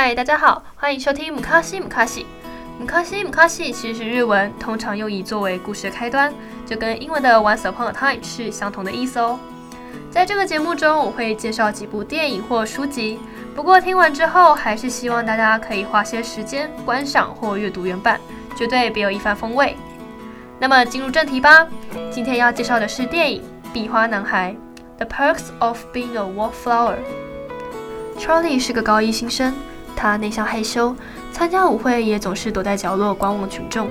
嗨，大家好，欢迎收听姆卡西姆卡西。姆卡西姆卡西其实是日文，通常用以作为故事的开端，就跟英文的 Once Upon a Time 是相同的意思哦。在这个节目中，我会介绍几部电影或书籍，不过听完之后，还是希望大家可以花些时间观赏或阅读原版，绝对别有一番风味。那么进入正题吧，今天要介绍的是电影《壁花男孩》（The Perks of Being a Wallflower）。Charlie 是个高一新生。他内向害羞，参加舞会也总是躲在角落观望群众。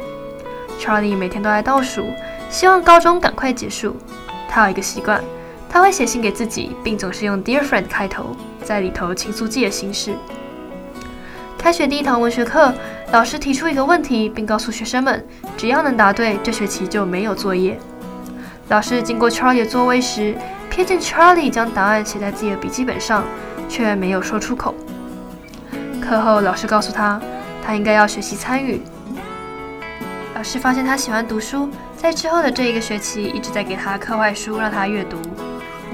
Charlie 每天都在倒数，希望高中赶快结束。他有一个习惯，他会写信给自己，并总是用 Dear Friend 开头，在里头倾诉自己的心事。开学第一堂文学课，老师提出一个问题，并告诉学生们，只要能答对，这学期就没有作业。老师经过 Charlie 的座位时，瞥见 Charlie 将答案写在自己的笔记本上，却没有说出口。课后，老师告诉他，他应该要学习参与。老师发现他喜欢读书，在之后的这一个学期一直在给他课外书让他阅读，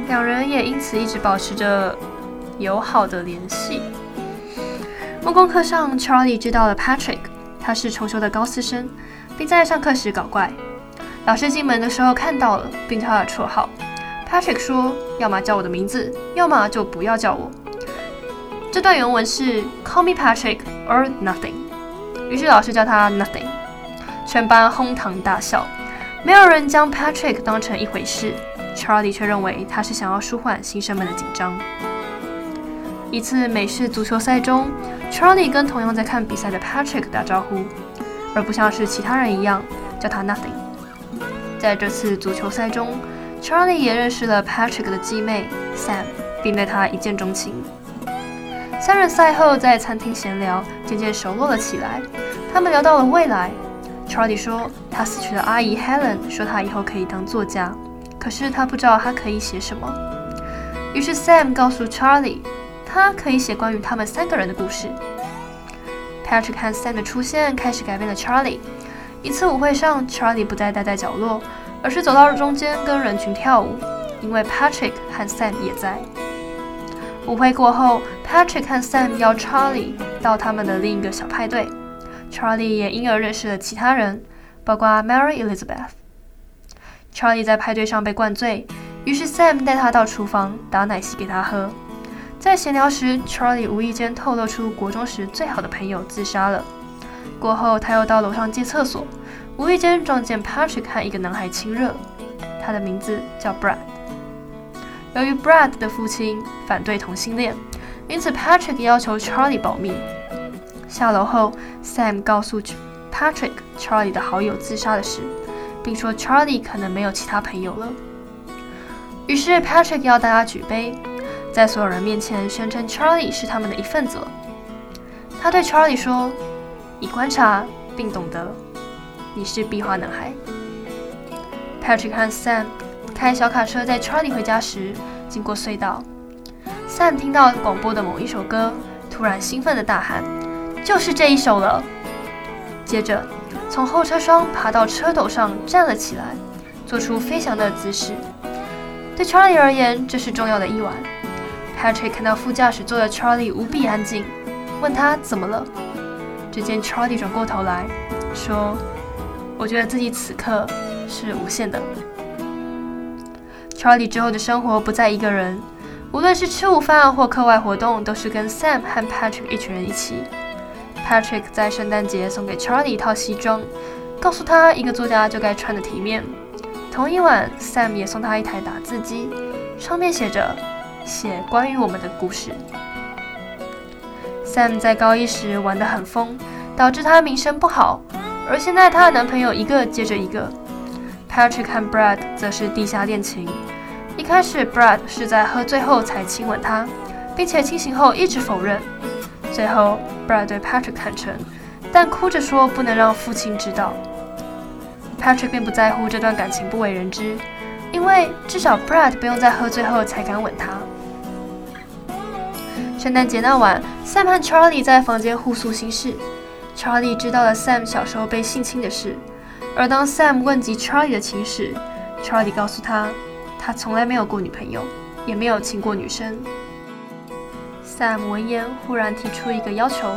两人也因此一直保持着友好的联系。木工课上，Charlie 知道了 Patrick，他是重修的高四生，并在上课时搞怪。老师进门的时候看到了，并叫他的绰号。Patrick 说：“要么叫我的名字，要么就不要叫我。”这段原文是 Call me Patrick or nothing。于是老师叫他 Nothing，全班哄堂大笑，没有人将 Patrick 当成一回事。Charlie 却认为他是想要舒缓新生们的紧张。一次美式足球赛中，Charlie 跟同样在看比赛的 Patrick 打招呼，而不像是其他人一样叫他 Nothing。在这次足球赛中，Charlie 也认识了 Patrick 的继妹 Sam，并对他一见钟情。三人赛后在餐厅闲聊，渐渐熟络了起来。他们聊到了未来。Charlie 说，他死去的阿姨 Helen 说他以后可以当作家，可是他不知道他可以写什么。于是 Sam 告诉 Charlie，他可以写关于他们三个人的故事。Patrick 和 Sam 的出现开始改变了 Charlie。一次舞会上，Charlie 不再待在角落，而是走到了中间跟人群跳舞，因为 Patrick 和 Sam 也在。舞会过后，Patrick 和 Sam 邀 Charlie 到他们的另一个小派对，Charlie 也因而认识了其他人，包括 Mary Elizabeth。Charlie 在派对上被灌醉，于是 Sam 带他到厨房打奶昔给他喝。在闲聊时，Charlie 无意间透露出国中时最好的朋友自杀了。过后，他又到楼上借厕所，无意间撞见 Patrick 和一个男孩亲热，他的名字叫 Brad。由于 Brad 的父亲反对同性恋，因此 Patrick 要求 Charlie 保密。下楼后，Sam 告诉 Patrick Charlie 的好友自杀的事，并说 Charlie 可能没有其他朋友了。于是 Patrick 要大家举杯，在所有人面前宣称 Charlie 是他们的一份子了。他对 Charlie 说：“你观察并懂得，你是壁花男孩。” Patrick 和 Sam。开小卡车载 Charlie 回家时，经过隧道，Sam 听到广播的某一首歌，突然兴奋地大喊：“就是这一首了！”接着从后车窗爬到车斗上站了起来，做出飞翔的姿势。对 Charlie 而言，这是重要的一晚。Patrick 看到副驾驶座的 Charlie 无比安静，问他怎么了。只见 Charlie 转过头来说：“我觉得自己此刻是无限的。” Charlie 之后的生活不再一个人，无论是吃午饭或课外活动，都是跟 Sam 和 Patrick 一群人一起。Patrick 在圣诞节送给 Charlie 一套西装，告诉他一个作家就该穿的体面。同一晚，Sam 也送他一台打字机，上面写着“写关于我们的故事”。Sam 在高一时玩得很疯，导致她名声不好，而现在她的男朋友一个接着一个。Patrick 和 Brad 则是地下恋情。一开始，Brad 是在喝醉后才亲吻她，并且清醒后一直否认。最后，Brad 对 Patrick 坦诚，但哭着说不能让父亲知道。Patrick 并不在乎这段感情不为人知，因为至少 Brad 不用在喝醉后才敢吻她。圣诞节那晚，Sam 和 Charlie 在房间互诉心事。Charlie 知道了 Sam 小时候被性侵的事。而当 Sam 问及 Charlie 的情史，Charlie 告诉他，他从来没有过女朋友，也没有亲过女生。Sam 闻言忽然提出一个要求，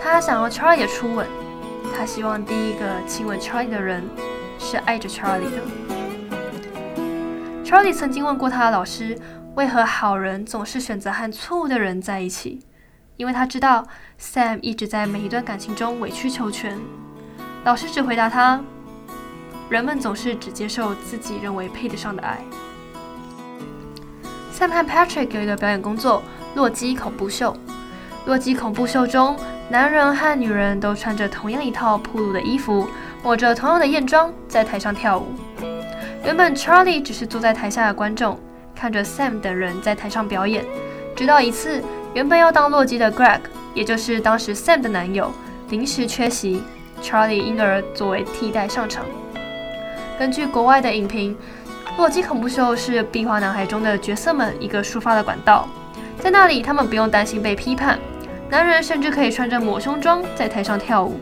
他想要 Charlie 的初吻。他希望第一个亲吻 Charlie 的人是爱着 Charlie 的。Charlie 曾经问过他的老师，为何好人总是选择和错误的人在一起？因为他知道 Sam 一直在每一段感情中委曲求全。老师只回答他：人们总是只接受自己认为配得上的爱。Sam 和 Patrick 有一个表演工作——洛基恐怖秀。洛基恐怖秀中，男人和女人都穿着同样一套暴露的衣服，抹着同样的艳妆，在台上跳舞。原本 Charlie 只是坐在台下的观众，看着 Sam 等人在台上表演。直到一次，原本要当洛基的 Greg，也就是当时 Sam 的男友，临时缺席，Charlie 因而作为替代上场。根据国外的影评，洛基恐怖秀是壁画男孩中的角色们一个抒发的管道，在那里他们不用担心被批判。男人甚至可以穿着抹胸装在台上跳舞，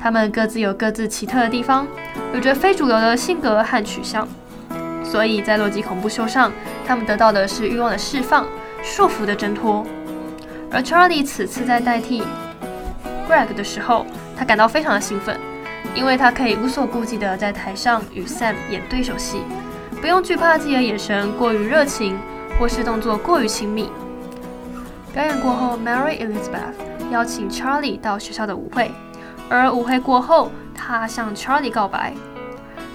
他们各自有各自奇特的地方，有着非主流的性格和取向，所以在洛基恐怖秀上，他们得到的是欲望的释放、束缚的挣脱。而 Charlie 此次在代替 Greg 的时候，他感到非常的兴奋，因为他可以无所顾忌地在台上与 Sam 演对手戏，不用惧怕自己的眼神过于热情，或是动作过于亲密。表演过后，Mary Elizabeth 邀请 Charlie 到学校的舞会，而舞会过后，她向 Charlie 告白。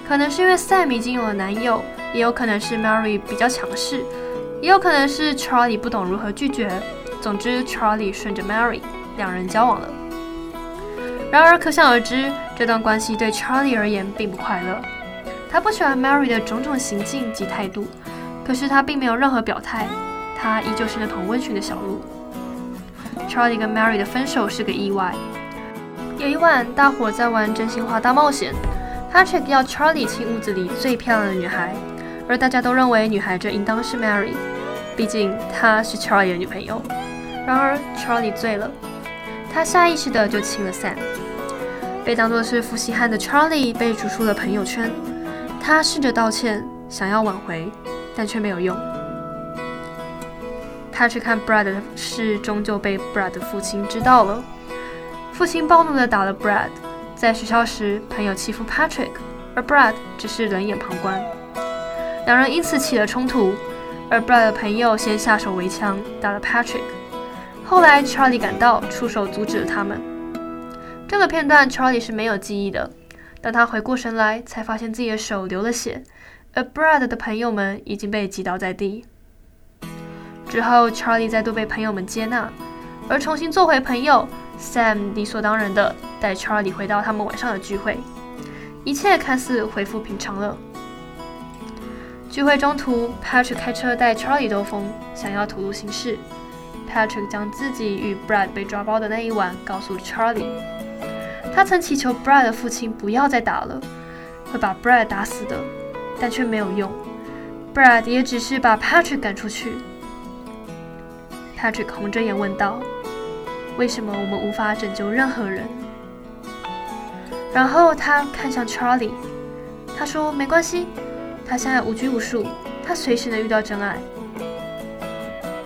可能是因为 Sam 已经有了男友，也有可能是 Mary 比较强势，也有可能是 Charlie 不懂如何拒绝。总之，Charlie 顺着 Mary，两人交往了。然而，可想而知，这段关系对 Charlie 而言并不快乐。他不喜欢 Mary 的种种行径及态度，可是他并没有任何表态。他依旧是那头温驯的小鹿。Charlie 跟 Mary 的分手是个意外。有一晚，大伙在玩真心话大冒险，Patrick 要 Charlie 亲屋子里最漂亮的女孩，而大家都认为女孩这应当是 Mary，毕竟她是 Charlie 的女朋友。然而 Charlie 醉了，他下意识的就亲了 Sam。被当作是负心汉的 Charlie 被逐出了朋友圈。他试着道歉，想要挽回，但却没有用。他去看 Brad 的事，终究被 Brad 的父亲知道了。父亲暴怒地打了 Brad。在学校时，朋友欺负 Patrick，而 Brad 只是冷眼旁观。两人因此起了冲突，而 Brad 的朋友先下手为强，打了 Patrick。后来 Charlie 赶到，出手阻止了他们。这个片段 Charlie 是没有记忆的。当他回过神来，才发现自己的手流了血，而 Brad 的朋友们已经被击倒在地。之后，Charlie 再度被朋友们接纳，而重新做回朋友。Sam 理所当然地带 Charlie 回到他们晚上的聚会，一切看似恢复平常了。聚会中途，Patrick 开车带 Charlie 兜风，想要吐露心事。Patrick 将自己与 Brad 被抓包的那一晚告诉 Charlie，他曾祈求 Brad 的父亲不要再打了，会把 Brad 打死的，但却没有用。Brad 也只是把 Patrick 赶出去。Patrick 红着眼问道：“为什么我们无法拯救任何人？”然后他看向 Charlie，他说：“没关系，他现在无拘无束，他随时能遇到真爱。”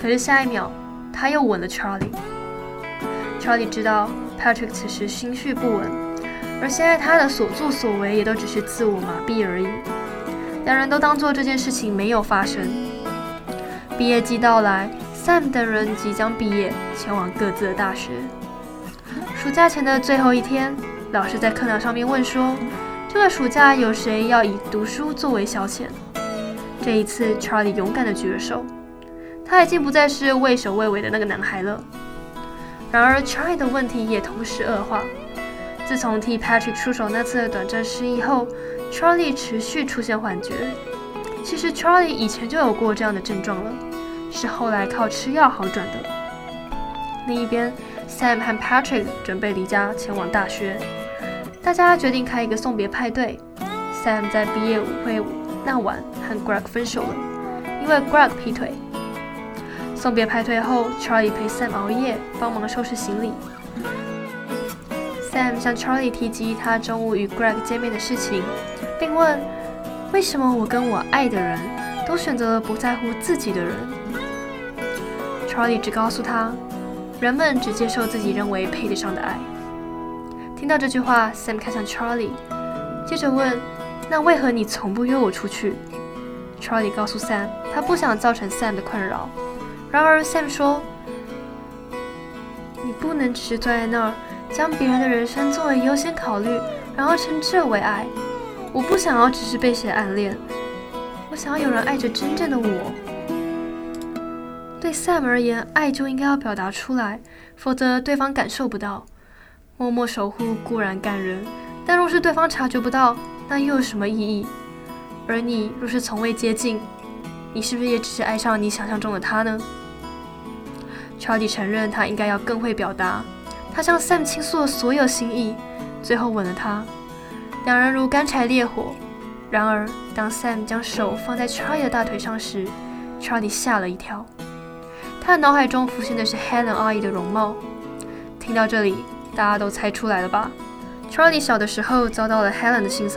可是下一秒，他又吻了 Charlie。Charlie 知道 Patrick 此时心绪不稳，而现在他的所作所为也都只是自我麻痹而已。两人都当作这件事情没有发生。毕业季到来。Sam 等人即将毕业，前往各自的大学。暑假前的最后一天，老师在课堂上面问说：“这个暑假有谁要以读书作为消遣？”这一次，Charlie 勇敢地举了手。他已经不再是畏首畏尾的那个男孩了。然而，Charlie 的问题也同时恶化。自从替 Patrick 出手那次的短暂失忆后，Charlie 持续出现幻觉。其实，Charlie 以前就有过这样的症状了。是后来靠吃药好转的。另一边，Sam 和 Patrick 准备离家前往大学，大家决定开一个送别派对。Sam 在毕业舞会那晚和 Greg 分手了，因为 Greg 劈腿。送别派对后，Charlie 陪 Sam 熬夜，帮忙收拾行李。Sam 向 Charlie 提及他中午与 Greg 见面的事情，并问：“为什么我跟我爱的人都选择了不在乎自己的人？” Charlie 只告诉他，人们只接受自己认为配得上的爱。听到这句话，Sam 看向 Charlie，接着问：“那为何你从不约我出去？”Charlie 告诉 Sam，他不想造成 Sam 的困扰。然而 Sam 说：“你不能只是坐在那儿，将别人的人生作为优先考虑，然后称这为爱。我不想要只是被谁暗恋，我想要有人爱着真正的我。”对 Sam 而言，爱就应该要表达出来，否则对方感受不到。默默守护固然感人，但若是对方察觉不到，那又有什么意义？而你若是从未接近，你是不是也只是爱上你想象中的他呢？Charlie 承认他应该要更会表达，他向 Sam 倾诉了所有心意，最后吻了他，两人如干柴烈火。然而，当 Sam 将手放在 Charlie 的大腿上时，Charlie 吓了一跳。他的脑海中浮现的是 Helen 阿姨的容貌。听到这里，大家都猜出来了吧？Charlie 小的时候遭到了 Helen 的性骚